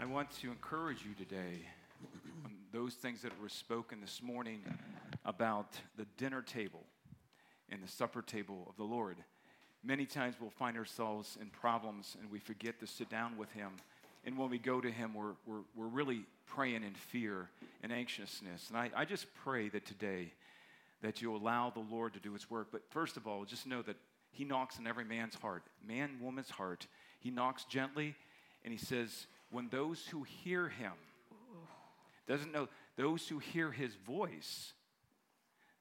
I want to encourage you today on those things that were spoken this morning about the dinner table and the supper table of the Lord. Many times we'll find ourselves in problems and we forget to sit down with Him. And when we go to Him, we're, we're, we're really praying in fear and anxiousness. And I, I just pray that today that you allow the Lord to do His work. But first of all, just know that He knocks in every man's heart, man, woman's heart. He knocks gently and He says, when those who hear Him, doesn't know, those who hear His voice,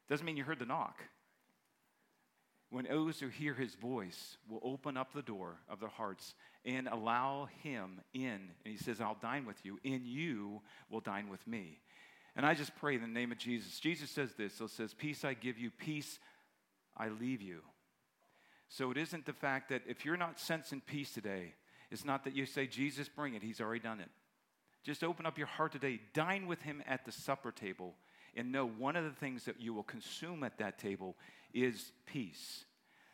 doesn't mean you heard the knock when those who hear his voice will open up the door of their hearts and allow him in. And he says, I'll dine with you, and you will dine with me. And I just pray in the name of Jesus. Jesus says this. So says, Peace I give you, peace I leave you. So it isn't the fact that if you're not sensing peace today, it's not that you say, Jesus, bring it. He's already done it. Just open up your heart today. Dine with him at the supper table. And know one of the things that you will consume at that table is peace.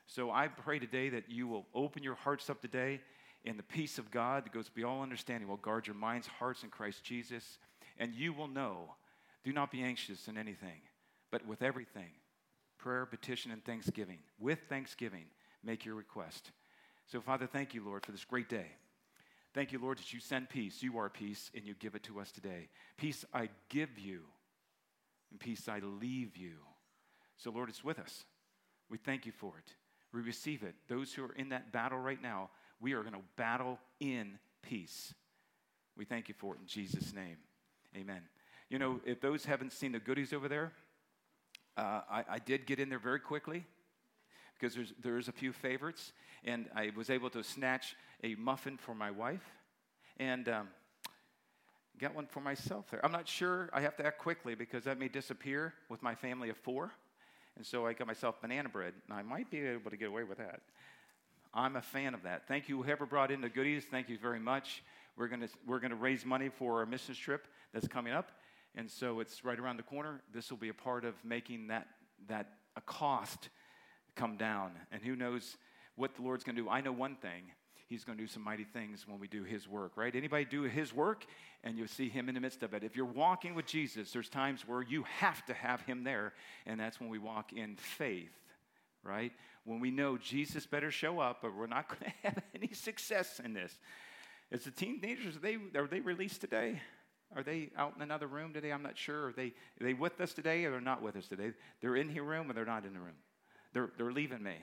So I pray today that you will open your hearts up today, and the peace of God that goes beyond understanding will guard your minds, hearts in Christ Jesus, and you will know. Do not be anxious in anything, but with everything, prayer, petition, and thanksgiving. With thanksgiving, make your request. So, Father, thank you, Lord, for this great day. Thank you, Lord, that you send peace. You are peace, and you give it to us today. Peace I give you, and peace I leave you. So, Lord, it's with us. We thank you for it. We receive it. Those who are in that battle right now, we are going to battle in peace. We thank you for it in Jesus' name. Amen. You know, if those haven't seen the goodies over there, uh, I, I, did get in there very quickly because there's, there's a few favorites, and I was able to snatch a muffin for my wife and um, got one for myself there. I'm not sure, I have to act quickly because that may disappear with my family of four. And so I got myself banana bread, and I might be able to get away with that. I'm a fan of that. Thank you, whoever brought in the goodies. Thank you very much. We're going we're gonna raise money for our missions trip that's coming up. And so it's right around the corner. This will be a part of making that, that a cost come down. And who knows what the Lord's going to do. I know one thing he's going to do some mighty things when we do his work, right? Anybody do his work and you'll see him in the midst of it. If you're walking with Jesus, there's times where you have to have him there, and that's when we walk in faith, right? When we know Jesus better show up, but we're not going to have any success in this. As the teenagers, are they, are they released today? Are they out in another room today? I'm not sure. Are they, are they with us today or they're not with us today? They're in here room or they're not in the room. They're, they're leaving me.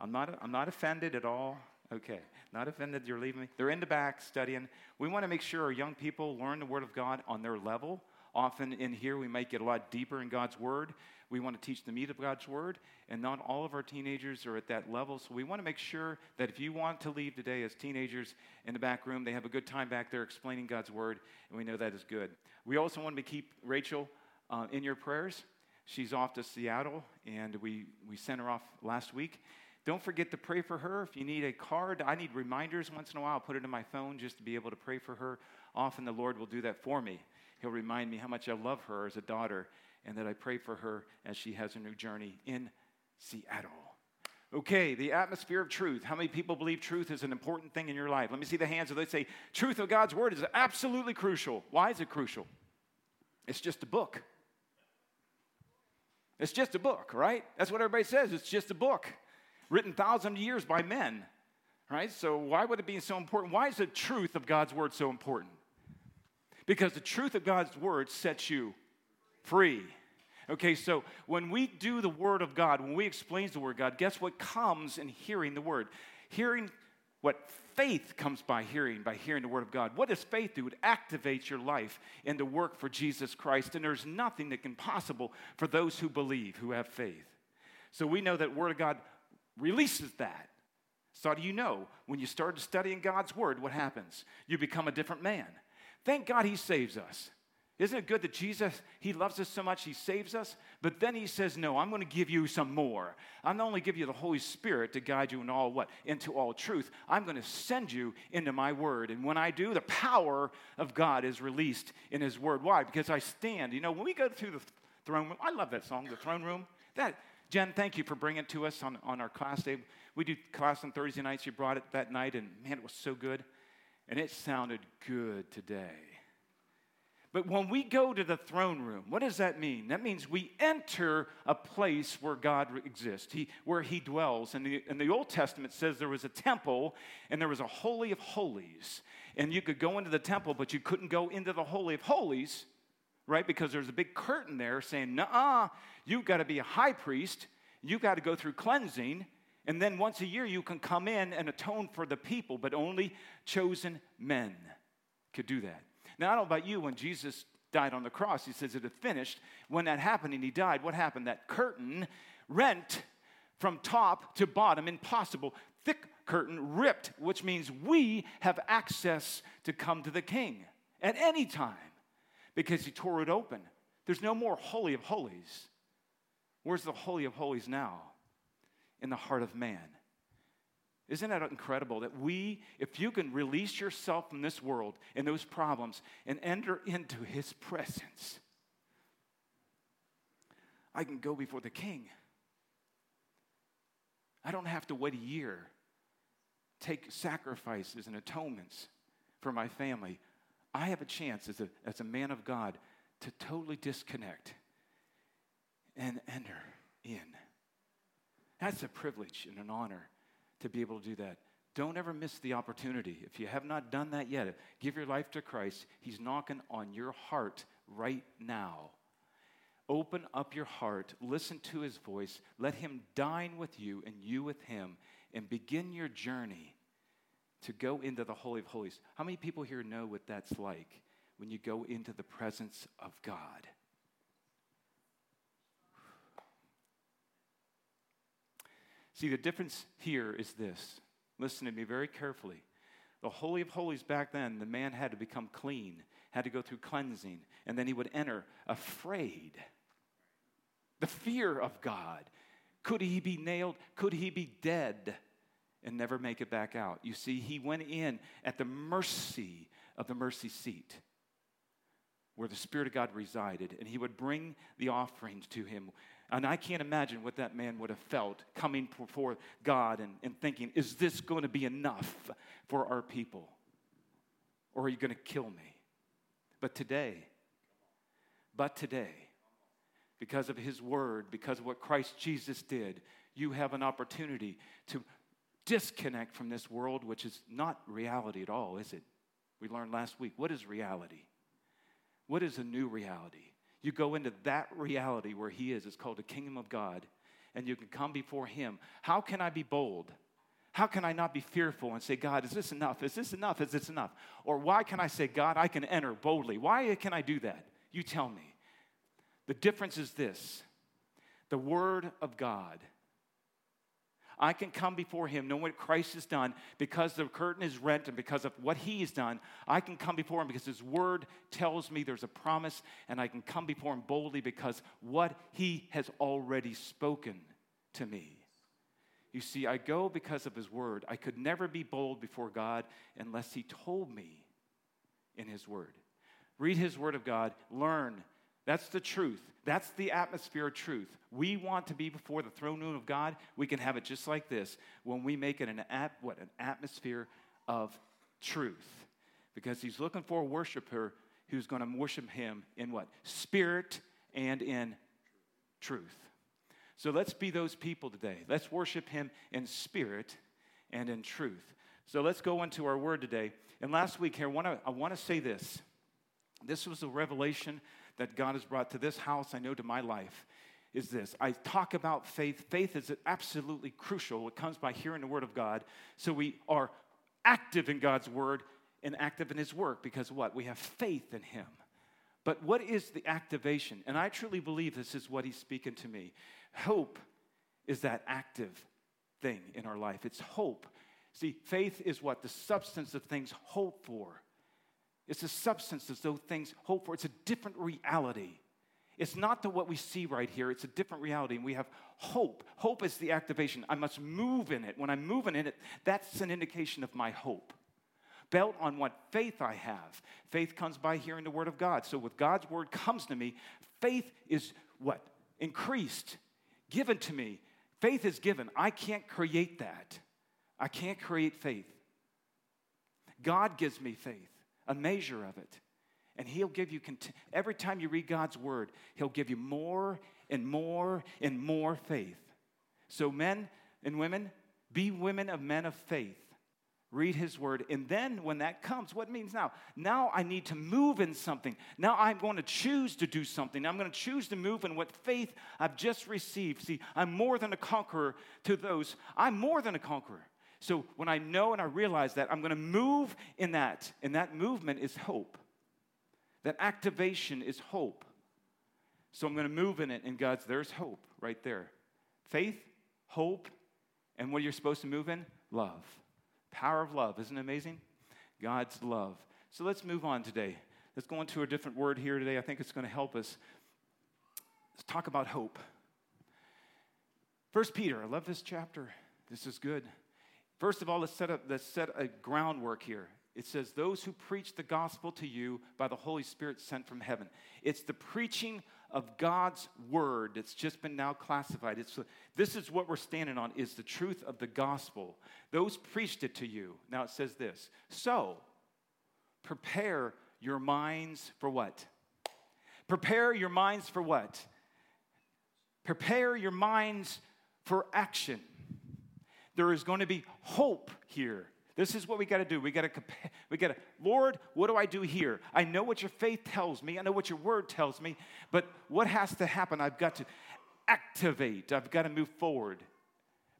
I'm not, I'm not offended at all. Okay, not offended you're leaving me. They're in the back studying. We want to make sure our young people learn the Word of God on their level. Often in here, we might get a lot deeper in God's Word. We want to teach the meat of God's Word, and not all of our teenagers are at that level. So we want to make sure that if you want to leave today as teenagers in the back room, they have a good time back there explaining God's Word, and we know that is good. We also want to keep Rachel uh, in your prayers. She's off to Seattle, and we, we sent her off last week. Don't forget to pray for her. If you need a card, I need reminders once in a while. I'll put it in my phone just to be able to pray for her. Often the Lord will do that for me. He'll remind me how much I love her as a daughter and that I pray for her as she has a new journey in Seattle. Okay, the atmosphere of truth. How many people believe truth is an important thing in your life? Let me see the hands of those say, truth of God's word is absolutely crucial. Why is it crucial? It's just a book. It's just a book, right? That's what everybody says. It's just a book written thousands of years by men, right? So why would it be so important? Why is the truth of God's word so important? Because the truth of God's word sets you free. Okay, so when we do the word of God, when we explain the word of God, guess what comes in hearing the word? Hearing what faith comes by hearing, by hearing the word of God. What does faith do? It activates your life in the work for Jesus Christ, and there's nothing that can possible for those who believe, who have faith. So we know that word of God releases that. So, do you know? When you start studying God's Word, what happens? You become a different man. Thank God He saves us. Isn't it good that Jesus, He loves us so much, He saves us? But then He says, No, I'm going to give you some more. I'm not only give you the Holy Spirit to guide you in all what? Into all truth. I'm going to send you into my Word. And when I do, the power of God is released in His Word. Why? Because I stand. You know, when we go through the throne room, I love that song, The Throne Room. That Jen, thank you for bringing it to us on, on our class day. We do class on Thursday nights. You brought it that night, and man, it was so good. And it sounded good today. But when we go to the throne room, what does that mean? That means we enter a place where God exists, he, where He dwells. And the, and the Old Testament says there was a temple and there was a Holy of Holies. And you could go into the temple, but you couldn't go into the Holy of Holies, right? Because there's a big curtain there saying, nah, you've got to be a high priest, you've got to go through cleansing. And then once a year, you can come in and atone for the people, but only chosen men could do that. Now, I don't know about you, when Jesus died on the cross, he says it had finished. When that happened and he died, what happened? That curtain rent from top to bottom, impossible. Thick curtain ripped, which means we have access to come to the king at any time because he tore it open. There's no more Holy of Holies. Where's the Holy of Holies now? In the heart of man. Isn't that incredible that we, if you can release yourself from this world and those problems and enter into his presence, I can go before the king. I don't have to wait a year, take sacrifices and atonements for my family. I have a chance as a, as a man of God to totally disconnect and enter in. That's a privilege and an honor to be able to do that. Don't ever miss the opportunity. If you have not done that yet, give your life to Christ. He's knocking on your heart right now. Open up your heart, listen to his voice, let him dine with you and you with him, and begin your journey to go into the Holy of Holies. How many people here know what that's like when you go into the presence of God? See, the difference here is this. Listen to me very carefully. The Holy of Holies back then, the man had to become clean, had to go through cleansing, and then he would enter afraid. The fear of God. Could he be nailed? Could he be dead and never make it back out? You see, he went in at the mercy of the mercy seat where the Spirit of God resided, and he would bring the offerings to him and I can't imagine what that man would have felt coming before God and, and thinking, is this going to be enough for our people? Or are you going to kill me? But today, but today, because of his word, because of what Christ Jesus did, you have an opportunity to disconnect from this world, which is not reality at all, is it? We learned last week. What is reality? What is a new reality? You go into that reality where He is. It's called the kingdom of God. And you can come before Him. How can I be bold? How can I not be fearful and say, God, is this enough? Is this enough? Is this enough? Or why can I say, God, I can enter boldly? Why can I do that? You tell me. The difference is this the Word of God I can come before Him knowing what Christ has done because the curtain is rent and because of what He has done. I can come before Him because His Word tells me there's a promise, and I can come before Him boldly because what He has already spoken to me. You see, I go because of His Word. I could never be bold before God unless He told me in His Word. Read His Word of God, learn. That's the truth. That's the atmosphere of truth. We want to be before the throne room of God. We can have it just like this when we make it an at, what an atmosphere of truth, because He's looking for a worshiper who's going to worship Him in what spirit and in truth. So let's be those people today. Let's worship Him in spirit and in truth. So let's go into our word today. And last week here, I want to, I want to say this. This was a revelation that God has brought to this house, I know to my life, is this. I talk about faith. Faith is absolutely crucial. It comes by hearing the word of God. So we are active in God's word and active in his work because what? We have faith in him. But what is the activation? And I truly believe this is what he's speaking to me. Hope is that active thing in our life. It's hope. See, faith is what? The substance of things hoped for. It's a substance as though things hope for. It's a different reality. It's not the what we see right here. It's a different reality. And we have hope. Hope is the activation. I must move in it. When I'm moving in it, that's an indication of my hope. Built on what faith I have. Faith comes by hearing the word of God. So with God's word comes to me, faith is what? Increased, given to me. Faith is given. I can't create that. I can't create faith. God gives me faith, a measure of it. And He'll give you, every time you read God's word, He'll give you more and more and more faith. So, men and women, be women of men of faith. Read his word. And then when that comes, what means now? Now I need to move in something. Now I'm going to choose to do something. I'm going to choose to move in what faith I've just received. See, I'm more than a conqueror to those. I'm more than a conqueror. So when I know and I realize that, I'm going to move in that. And that movement is hope. That activation is hope. So I'm going to move in it, and God's, there's hope right there. Faith, hope, and what are you're supposed to move in? Love. Power of love. Isn't it amazing? God's love. So let's move on today. Let's go into a different word here today. I think it's going to help us. Let's talk about hope. First Peter, I love this chapter. This is good. First of all, let's set up let's set a groundwork here. It says, Those who preach the gospel to you by the Holy Spirit sent from heaven. It's the preaching of God's word that's just been now classified. It's, this is what we're standing on, is the truth of the gospel. Those preached it to you. Now it says this. So, prepare your minds for what? Prepare your minds for what? Prepare your minds for action. There is going to be hope here. This is what we got to do. We got to we got to Lord, what do I do here? I know what your faith tells me. I know what your word tells me, but what has to happen? I've got to activate. I've got to move forward.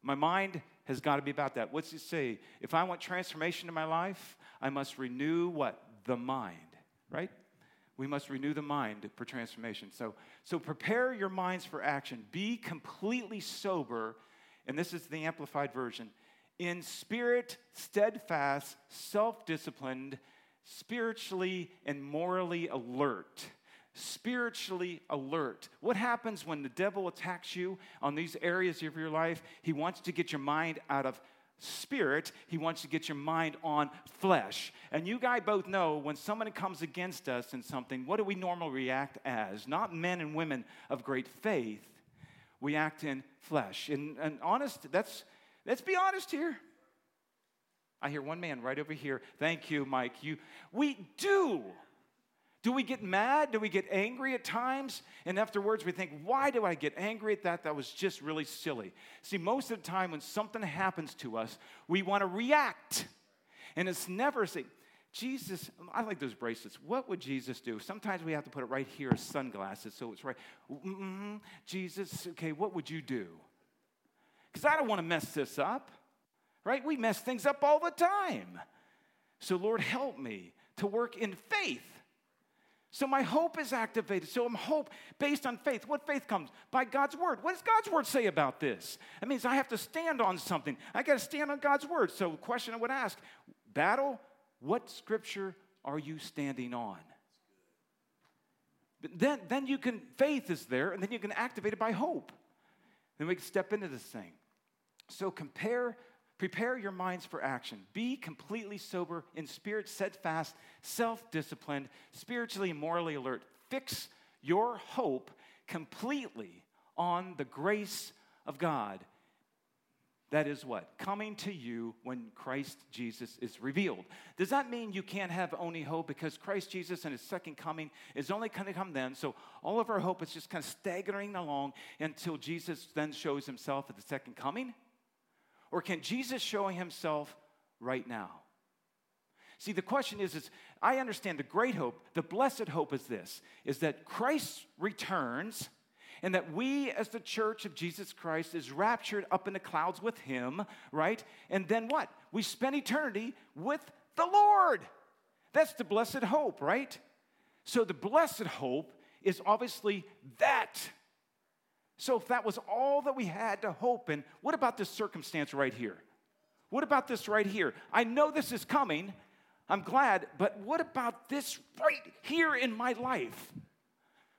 My mind has got to be about that. What's it say? If I want transformation in my life, I must renew what? The mind, right? We must renew the mind for transformation. So, so prepare your minds for action. Be completely sober, and this is the amplified version in spirit, steadfast, self disciplined, spiritually and morally alert. Spiritually alert. What happens when the devil attacks you on these areas of your life? He wants to get your mind out of spirit, he wants to get your mind on flesh. And you guys both know when someone comes against us in something, what do we normally react as? Not men and women of great faith. We act in flesh. And, and honest, that's Let's be honest here. I hear one man right over here. Thank you, Mike. You we do. Do we get mad? Do we get angry at times? And afterwards we think, why do I get angry at that? That was just really silly. See, most of the time when something happens to us, we want to react. And it's never say, Jesus, I like those bracelets. What would Jesus do? Sometimes we have to put it right here as sunglasses so it's right. Mm-hmm. Jesus, okay, what would you do? because I don't want to mess this up, right? We mess things up all the time. So, Lord, help me to work in faith. So my hope is activated. So I'm hope based on faith. What faith comes? By God's word. What does God's word say about this? It means I have to stand on something. I got to stand on God's word. So question I would ask, battle, what scripture are you standing on? But then, then you can, faith is there, and then you can activate it by hope. Then we can step into this thing. So compare, prepare your minds for action. Be completely sober, in spirit steadfast, self-disciplined, spiritually and morally alert. Fix your hope completely on the grace of God. That is what? Coming to you when Christ Jesus is revealed. Does that mean you can't have only hope because Christ Jesus and his second coming is only going to come then? So all of our hope is just kind of staggering along until Jesus then shows himself at the second coming? Or can Jesus show himself right now? See, the question is, is I understand the great hope, the blessed hope is this, is that Christ returns and that we as the church of Jesus Christ is raptured up in the clouds with him, right? And then what? We spend eternity with the Lord. That's the blessed hope, right? So the blessed hope is obviously that so, if that was all that we had to hope in, what about this circumstance right here? What about this right here? I know this is coming. I'm glad, but what about this right here in my life?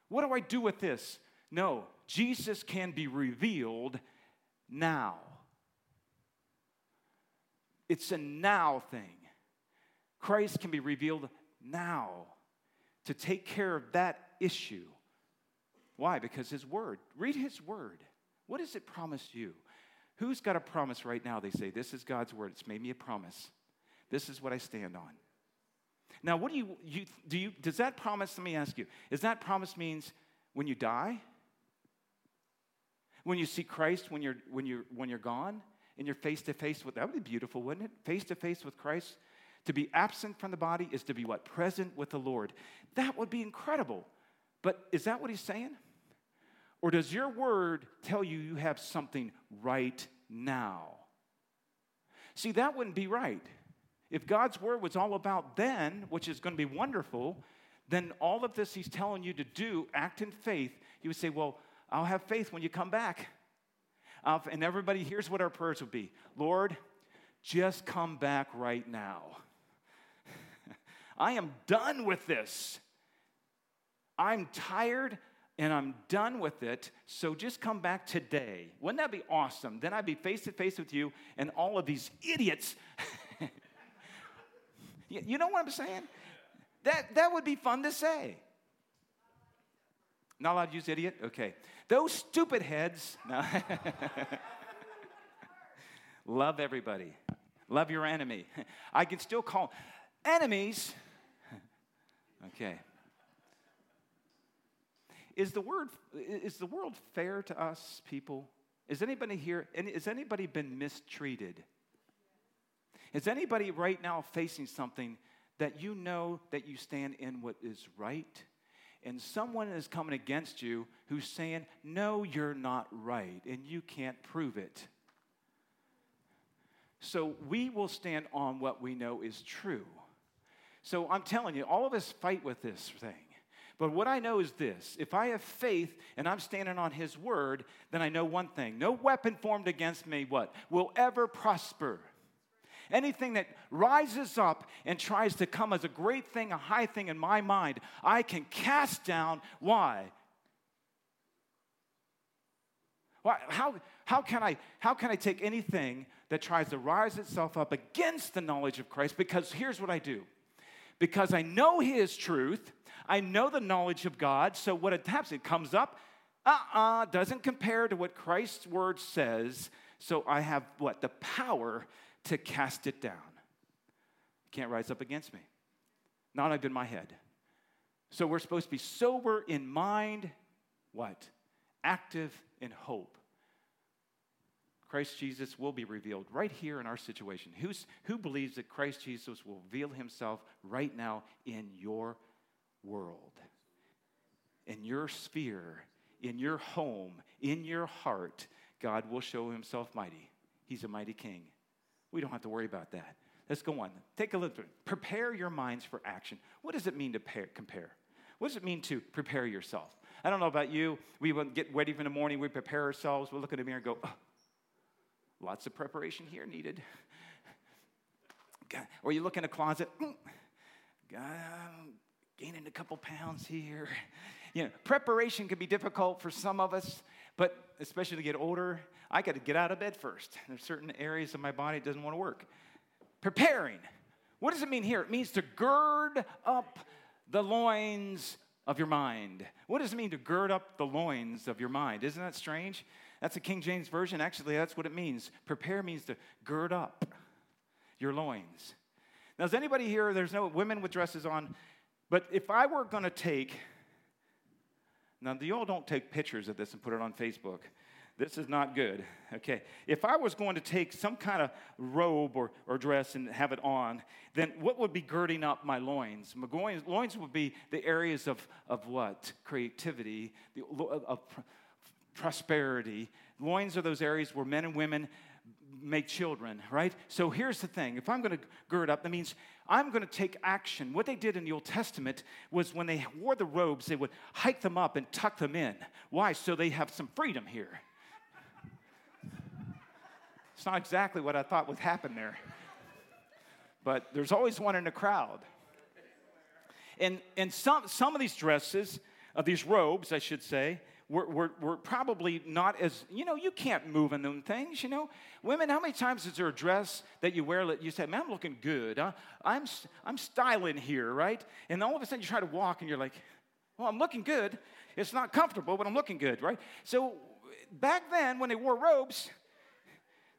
What do I do with this? No, Jesus can be revealed now. It's a now thing. Christ can be revealed now to take care of that issue. Why? Because His Word. Read His Word. What does it promise you? Who's got a promise right now? They say, This is God's Word. It's made me a promise. This is what I stand on. Now, what do you, you, do you, does that promise, let me ask you, is that promise means when you die? When you see Christ when you're, when you're, when you're gone and you're face to face with, that would be beautiful, wouldn't it? Face to face with Christ. To be absent from the body is to be what? Present with the Lord. That would be incredible. But is that what he's saying? Or does your word tell you you have something right now? See, that wouldn't be right. If God's word was all about then, which is going to be wonderful, then all of this he's telling you to do, act in faith, he would say, Well, I'll have faith when you come back. Uh, and everybody, here's what our prayers would be Lord, just come back right now. I am done with this. I'm tired and I'm done with it. So just come back today. Wouldn't that be awesome? Then I'd be face to face with you and all of these idiots. you know what I'm saying? That, that would be fun to say. Not allowed to use idiot? Okay. Those stupid heads. No. Love everybody. Love your enemy. I can still call enemies. Okay. Is the word is the world fair to us people? Is anybody here has anybody been mistreated? Is anybody right now facing something that you know that you stand in what is right? And someone is coming against you who's saying, No, you're not right, and you can't prove it. So we will stand on what we know is true. So I'm telling you, all of us fight with this thing. But what I know is this if I have faith and I'm standing on his word, then I know one thing no weapon formed against me, what? Will ever prosper. Anything that rises up and tries to come as a great thing, a high thing in my mind, I can cast down. Why? Why how, how, can I, how can I take anything that tries to rise itself up against the knowledge of Christ? Because here's what I do because I know His truth, I know the knowledge of God. So what it happens, it comes up, uh uh-uh, uh, doesn't compare to what Christ's word says. So I have what? The power to cast it down. Can't rise up against me. Not up in my head. So we're supposed to be sober in mind, what? Active in hope. Christ Jesus will be revealed right here in our situation. Who's, who believes that Christ Jesus will reveal himself right now in your world, in your sphere, in your home, in your heart? God will show himself mighty. He's a mighty king. We don't have to worry about that. Let's go on. Take a look. Prepare your minds for action. What does it mean to pair, compare? What does it mean to prepare yourself? I don't know about you. We get ready for the morning. We prepare ourselves. We look in the mirror and go, oh, Lots of preparation here needed. Or you look in a closet, mm, gaining a couple pounds here. You know, preparation can be difficult for some of us, but especially to get older, I got to get out of bed first. There's certain areas of my body that doesn't want to work. Preparing. What does it mean here? It means to gird up the loins of your mind. What does it mean to gird up the loins of your mind? Isn't that strange? That's a King James Version. Actually, that's what it means. Prepare means to gird up your loins. Now, is anybody here, there's no women with dresses on, but if I were going to take, now you all don't take pictures of this and put it on Facebook. This is not good. Okay. If I was going to take some kind of robe or, or dress and have it on, then what would be girding up my loins? My loins, would be the areas of, of what? Creativity, the, of prosperity. Loins are those areas where men and women make children, right? So here's the thing if I'm going to gird up, that means I'm going to take action. What they did in the Old Testament was when they wore the robes, they would hike them up and tuck them in. Why? So they have some freedom here. It's not exactly what I thought would happen there. But there's always one in the crowd. And, and some, some of these dresses, of these robes, I should say, we're, we're, we're, probably not as, you know, you can't move in them things, you know. Women, how many times is there a dress that you wear that you say, man, I'm looking good. Huh? I'm, I'm styling here, right? And all of a sudden you try to walk and you're like, well, I'm looking good. It's not comfortable, but I'm looking good, right? So back then, when they wore robes,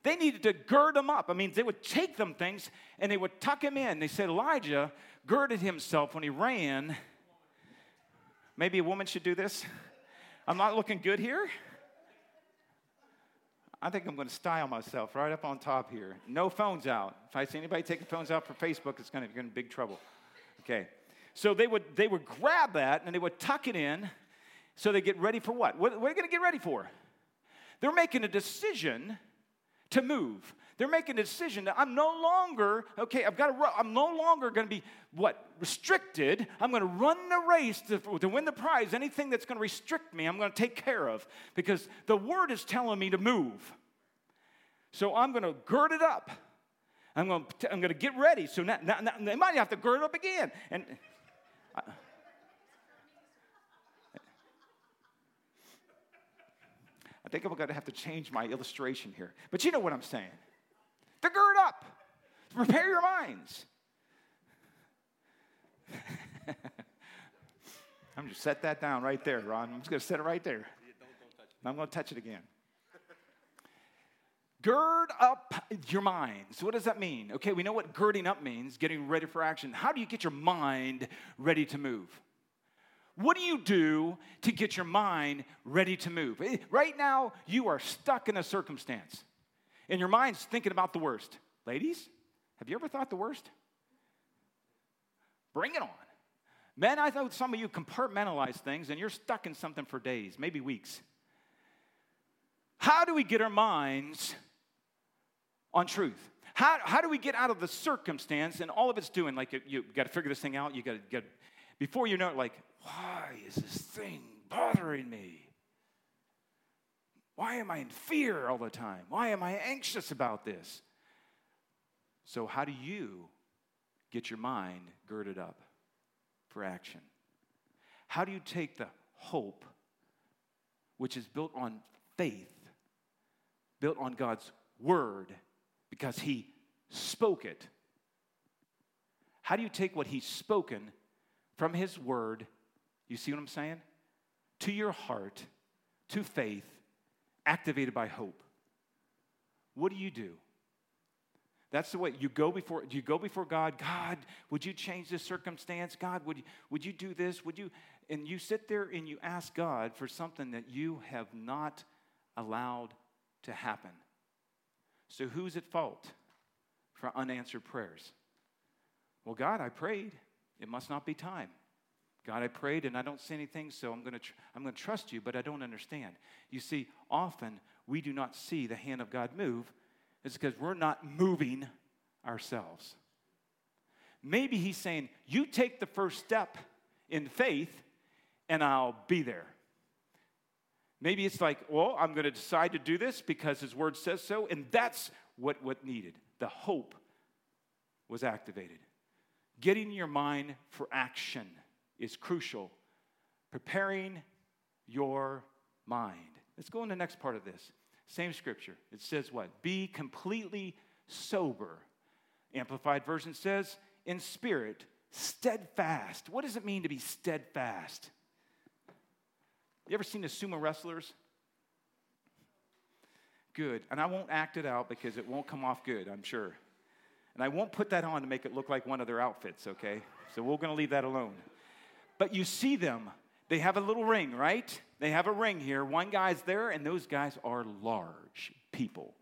They needed to gird them up. I mean, they would take them things and they would tuck him in. They said Elijah girded himself when he ran. Maybe a woman should do this. I'm not looking good here. I think I'm going to style myself right up on top here. No phones out. If I see anybody taking phones out for Facebook, it's going to be in big trouble. Okay. So they would they would grab that and they would tuck it in so they get ready for what? What, what are they going to get ready for? They're making a decision to move. They're making a decision that I'm no longer, okay, I've got to run, I'm no longer going to be what? Restricted. I'm going to run the race to, to win the prize. Anything that's going to restrict me, I'm going to take care of because the word is telling me to move. So I'm going to gird it up. I'm going to, I'm going to get ready. So now, now, now, they might have to gird it up again. And I, I think I'm going to have to change my illustration here. But you know what I'm saying. To gird up, prepare your minds. I'm just set that down right there, Ron. I'm just going to set it right there. I'm going to touch it again. Gird up your minds. What does that mean? Okay, we know what girding up means, getting ready for action. How do you get your mind ready to move? What do you do to get your mind ready to move? Eh, right now, you are stuck in a circumstance, and your mind's thinking about the worst. Ladies, have you ever thought the worst? Bring it on. Men, I know some of you compartmentalize things and you're stuck in something for days, maybe weeks. How do we get our minds on truth? How, how do we get out of the circumstance and all of it's doing? Like, you, you got to figure this thing out. You got to get, before you know it, like, why is this thing bothering me? Why am I in fear all the time? Why am I anxious about this? So, how do you get your mind girded up for action? How do you take the hope, which is built on faith, built on God's word, because He spoke it? How do you take what He's spoken from His word you see what I'm saying? To your heart, to faith, activated by hope. What do you do? That's the way you go before you go before God. God, would you change this circumstance? God, would you, would you do this? Would you? And you sit there and you ask God for something that you have not allowed to happen. So who's at fault for unanswered prayers? Well, God, I prayed. It must not be time. God, I prayed and I don't see anything, so I'm going to tr- I'm going to trust you, but I don't understand. You see, often we do not see the hand of God move. It's because we're not moving ourselves. Maybe He's saying, You take the first step in faith, and I'll be there. Maybe it's like, Well, I'm going to decide to do this because His word says so, and that's what, what needed. The hope was activated. Getting your mind for action is crucial. Preparing your mind. Let's go in the next part of this. Same scripture. It says what? Be completely sober. Amplified version says, in spirit, steadfast. What does it mean to be steadfast? You ever seen the sumo wrestlers? Good. And I won't act it out because it won't come off good, I'm sure. And I won't put that on to make it look like one of their outfits, okay? So we're going to leave that alone. But you see them. They have a little ring, right? They have a ring here. One guy's there, and those guys are large people.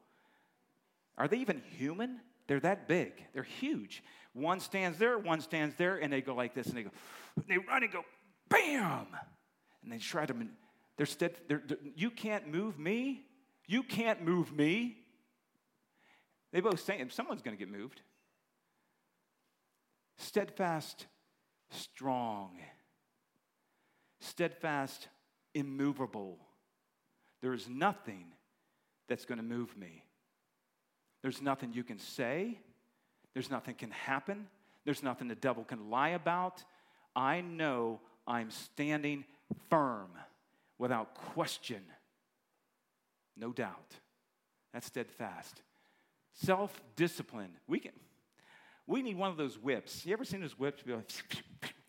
Are they even human? They're that big. They're huge. One stands there, one stands there, and they go like this, and they go, they run and go, bam! And they try to, they're, stead, they're, they're you can't move me. You can't move me. They both say, someone's going to get moved. Steadfast, strong steadfast, immovable. There is nothing that's going to move me. There's nothing you can say. There's nothing can happen. There's nothing the devil can lie about. I know I'm standing firm without question. No doubt. That's steadfast. Self discipline. We can. We need one of those whips. You ever seen those whips? Be like,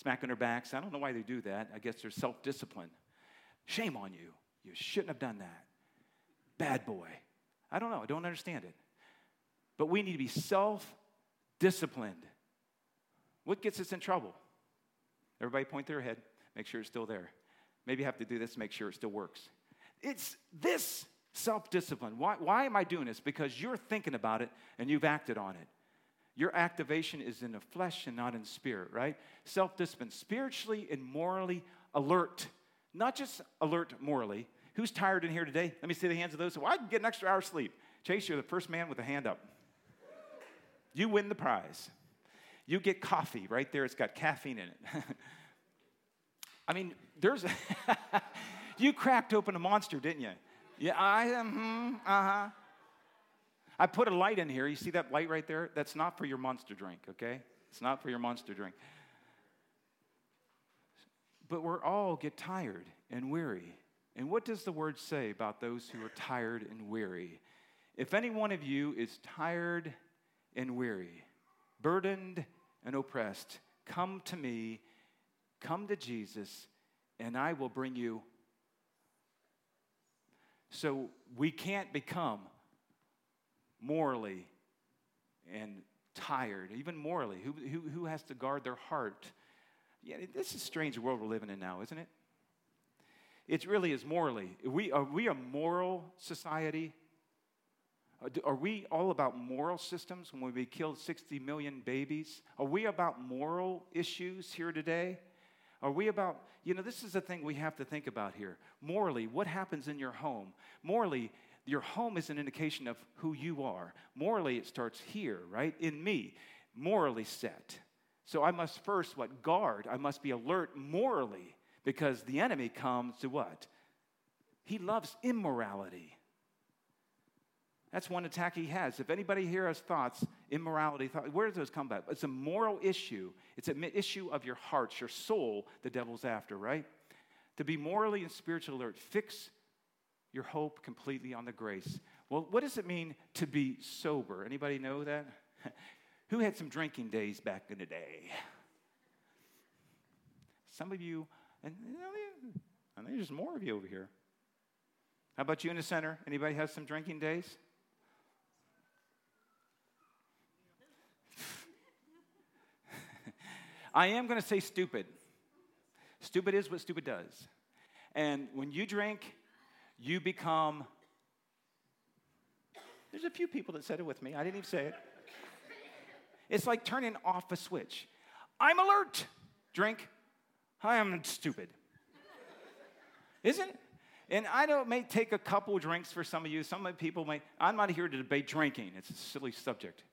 smacking their backs. I don't know why they do that. I guess they're self discipline. Shame on you. You shouldn't have done that. bad boy. I don't know. I don't understand it. But we need to be self disciplined. What gets us in trouble? Everybody point their head, make sure it's still there. Maybe you have to do this to make sure it still works. It's this self discipline. Why, why am I doing this? Because you're thinking about it and you've acted on it. Your activation is in the flesh and not in spirit, right? Self discipline, spiritually and morally alert. Not just alert morally. Who's tired in here today? Let me see the hands of those. Well, I can get an extra hour sleep. Chase, you're the first man with a hand up. You win the prize. You get coffee right there. It's got caffeine in it. I mean, there's. you cracked open a monster, didn't you? Yeah, I am. Uh huh. I put a light in here. You see that light right there? That's not for your monster drink, okay? It's not for your monster drink. But we're all get tired and weary. And what does the word say about those who are tired and weary? If any one of you is tired and weary, burdened and oppressed, come to me, come to Jesus, and I will bring you. So we can't become morally and tired, even morally. Who, who, who has to guard their heart? Yeah, this is a strange world we're living in now, isn't it? It really is morally. We, are we a moral society? Uh, are we all about moral systems when we killed 60 million babies? Are we about moral issues here today? Are we about, you know, this is the thing we have to think about here. Morally, what happens in your home? Morally, your home is an indication of who you are. Morally, it starts here, right? In me, morally set. So I must first, what? Guard. I must be alert morally because the enemy comes to what? He loves immorality. That's one attack he has. If anybody here has thoughts, immorality, thought, where does those come back? It's a moral issue. It's an issue of your heart, your soul, the devil's after, right? To be morally and spiritually alert, fix your hope completely on the grace. Well, what does it mean to be sober? Anybody know that? Who had some drinking days back in the day? Some of you, and I think there's more of you over here. How about you in the center? Anybody has some drinking days? I am going to say stupid. Stupid is what stupid does. And when you drink, you become. There's a few people that said it with me. I didn't even say it. It's like turning off a switch. I'm alert. Drink. I am stupid. Isn't? And I know it may take a couple drinks for some of you. Some of people may. I'm not here to debate drinking, it's a silly subject.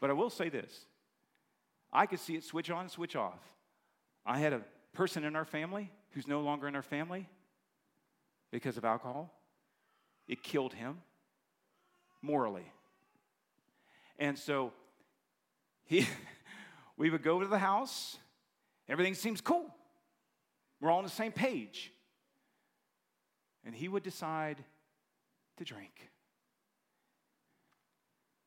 But I will say this I could see it switch on, switch off. I had a person in our family who's no longer in our family because of alcohol. It killed him morally. And so he we would go to the house, everything seems cool. We're all on the same page. And he would decide to drink.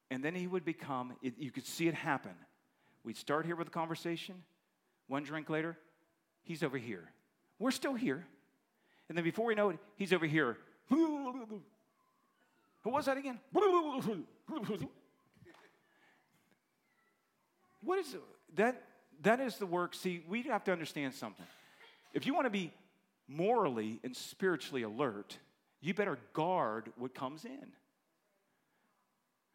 And then he would become, it, you could see it happen. We'd start here with a conversation. One drink later, he's over here. We're still here. And then before we know it, he's over here. Who was that again? What is that? That is the work. See, we have to understand something. If you want to be morally and spiritually alert, you better guard what comes in.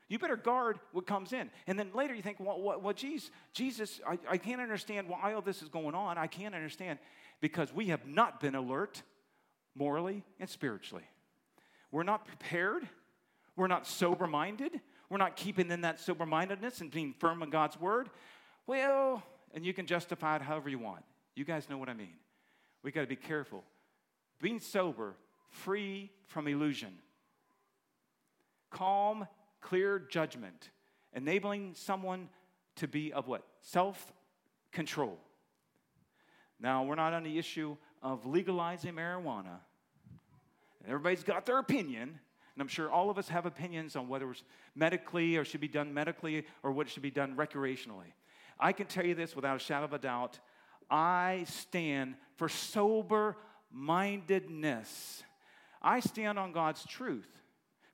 You better guard what comes in. And then later you think, well, what, well geez, Jesus, I, I can't understand why all this is going on. I can't understand because we have not been alert morally and spiritually. We're not prepared. We're not sober minded. We're not keeping in that sober mindedness and being firm in God's word. Well, and you can justify it however you want. You guys know what I mean. We got to be careful. Being sober, free from illusion, calm clear judgment, enabling someone to be of what? Self control. Now, we're not on the issue of legalizing marijuana. Everybody's got their opinion, and I'm sure all of us have opinions on whether it's medically or should be done medically or what should be done recreationally. I can tell you this without a shadow of a doubt I stand for sober mindedness. I stand on God's truth.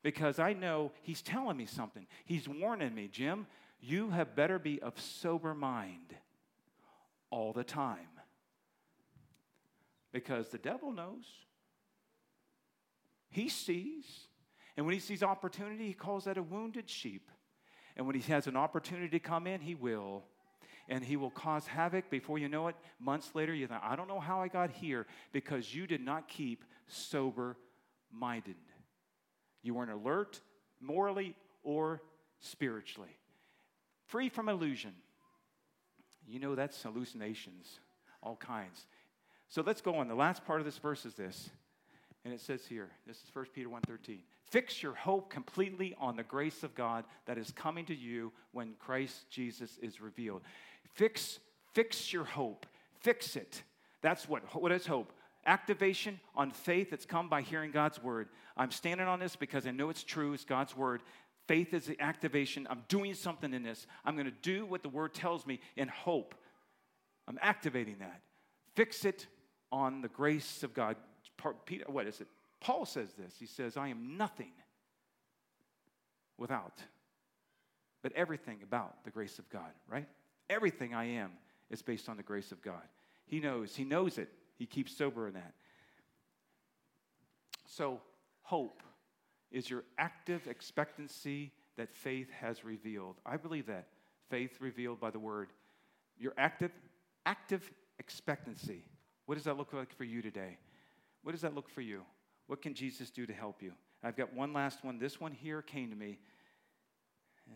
because I know He's telling me something. He's warning me, Jim, you have better be of sober mind all the time. Because the devil knows. He sees. And when he sees opportunity, he calls that a wounded sheep. And when he has an opportunity to come in, he will. And he will cause havoc before you know it. Months later, you think, I don't know how I got here because you did not keep sober minded. You weren't alert morally or spiritually. Free from illusion. You know that's hallucinations, all kinds. So let's go on. The last part of this verse is this. And it says here, this is 1 Peter 1:13. Fix your hope completely on the grace of God that is coming to you when Christ Jesus is revealed. Fix fix your hope. Fix it. That's what what is hope? Activation on faith that's come by hearing God's word. I'm standing on this because I know it's true, it's God's word. Faith is the activation. I'm doing something in this. I'm going to do what the word tells me in hope. I'm activating that. Fix it on the grace of God. Peter, what is it? Paul says this. He says, I am nothing without, but everything about the grace of God, right? Everything I am is based on the grace of God. He knows, he knows it. He keeps sober in that. So, hope is your active expectancy that faith has revealed. I believe that. Faith revealed by the word. Your active, active expectancy. What does that look like for you today? What does that look for you? What can Jesus do to help you? I've got one last one. This one here came to me.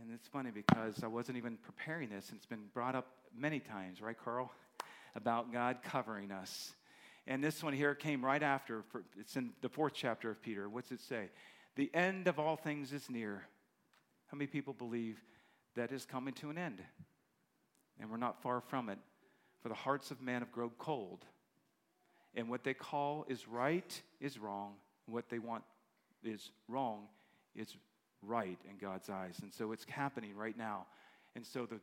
And it's funny because I wasn't even preparing this, it's been brought up many times, right, Carl? About God covering us. And this one here came right after. It's in the fourth chapter of Peter. What's it say? The end of all things is near. How many people believe that is coming to an end? And we're not far from it. For the hearts of men have grown cold. And what they call is right is wrong. What they want is wrong is right in God's eyes. And so it's happening right now. And so the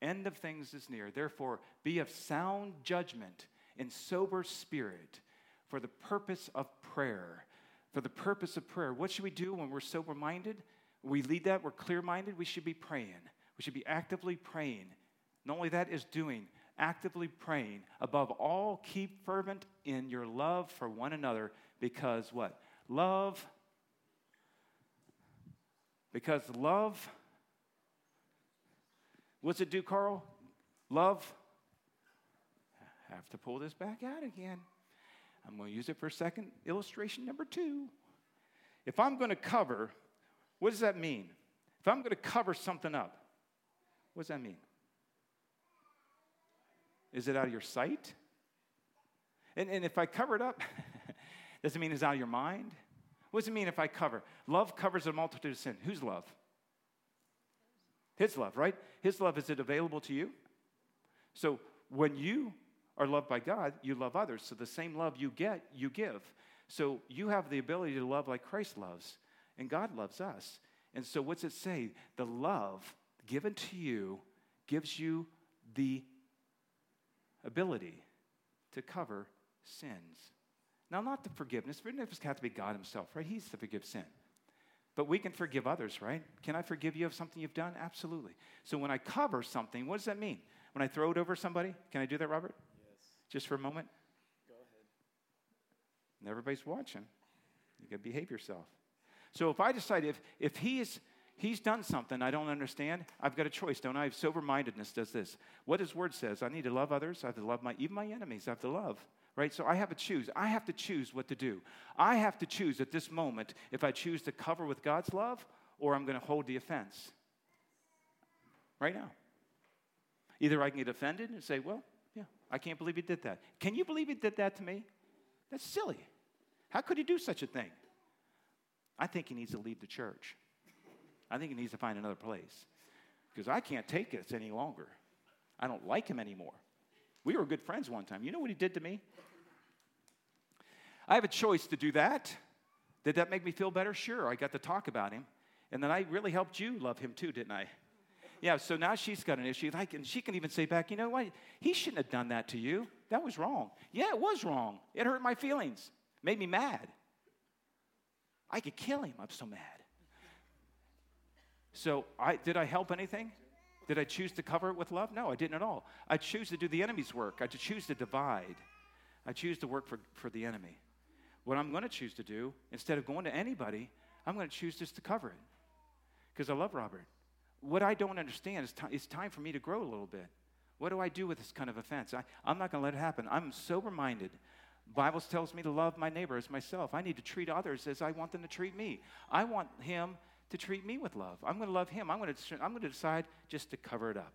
end of things is near. Therefore, be of sound judgment and sober spirit for the purpose of prayer for the purpose of prayer. What should we do when we're sober minded? We lead that, we're clear minded, we should be praying. We should be actively praying. Not only that is doing, actively praying. Above all, keep fervent in your love for one another because what? Love. Because love. What's it do, Carl? Love. I have to pull this back out again. I'm going to use it for a second. Illustration number two. If I'm going to cover, what does that mean? If I'm going to cover something up, what does that mean? Is it out of your sight? And, and if I cover it up, does it mean it's out of your mind? What does it mean if I cover? Love covers a multitude of sin. Whose love? His love, right? His love, is it available to you? So when you are loved by God, you love others. So the same love you get, you give. So you have the ability to love like Christ loves, and God loves us. And so what's it say? The love given to you gives you the ability to cover sins. Now, not the forgiveness. Forgiveness has to be God Himself, right? He's to forgive sin. But we can forgive others, right? Can I forgive you of something you've done? Absolutely. So when I cover something, what does that mean? When I throw it over somebody, can I do that, Robert? Yes. Just for a moment? Go ahead. And everybody's watching. You got to behave yourself. So if I decide if, if he's, he's done something I don't understand, I've got a choice, don't I? Sober mindedness does this. What his word says, I need to love others. I have to love my, even my enemies, I have to love. Right? So I have to choose. I have to choose what to do. I have to choose at this moment if I choose to cover with God's love or I'm going to hold the offense. Right now. Either I can get offended and say, well, yeah, I can't believe he did that. Can you believe he did that to me? That's silly. How could he do such a thing? I think he needs to leave the church. I think he needs to find another place because I can't take this any longer. I don't like him anymore. We were good friends one time. You know what he did to me? I have a choice to do that. Did that make me feel better? Sure. I got to talk about him. And then I really helped you love him too, didn't I? Yeah, so now she's got an issue. Like, and she can even say back, you know what? He shouldn't have done that to you. That was wrong. Yeah, it was wrong. It hurt my feelings, made me mad. I could kill him. I'm so mad. So, I, did I help anything? Did I choose to cover it with love? No, I didn't at all. I choose to do the enemy's work. I choose to divide. I choose to work for, for the enemy. What I'm going to choose to do, instead of going to anybody, I'm going to choose just to cover it because I love Robert. What I don't understand is t- it's time for me to grow a little bit. What do I do with this kind of offense? I, I'm not going to let it happen. I'm sober minded. Bible tells me to love my neighbor as myself. I need to treat others as I want them to treat me. I want him to treat me with love. I'm going to love him. I'm going to, I'm going to decide just to cover it up.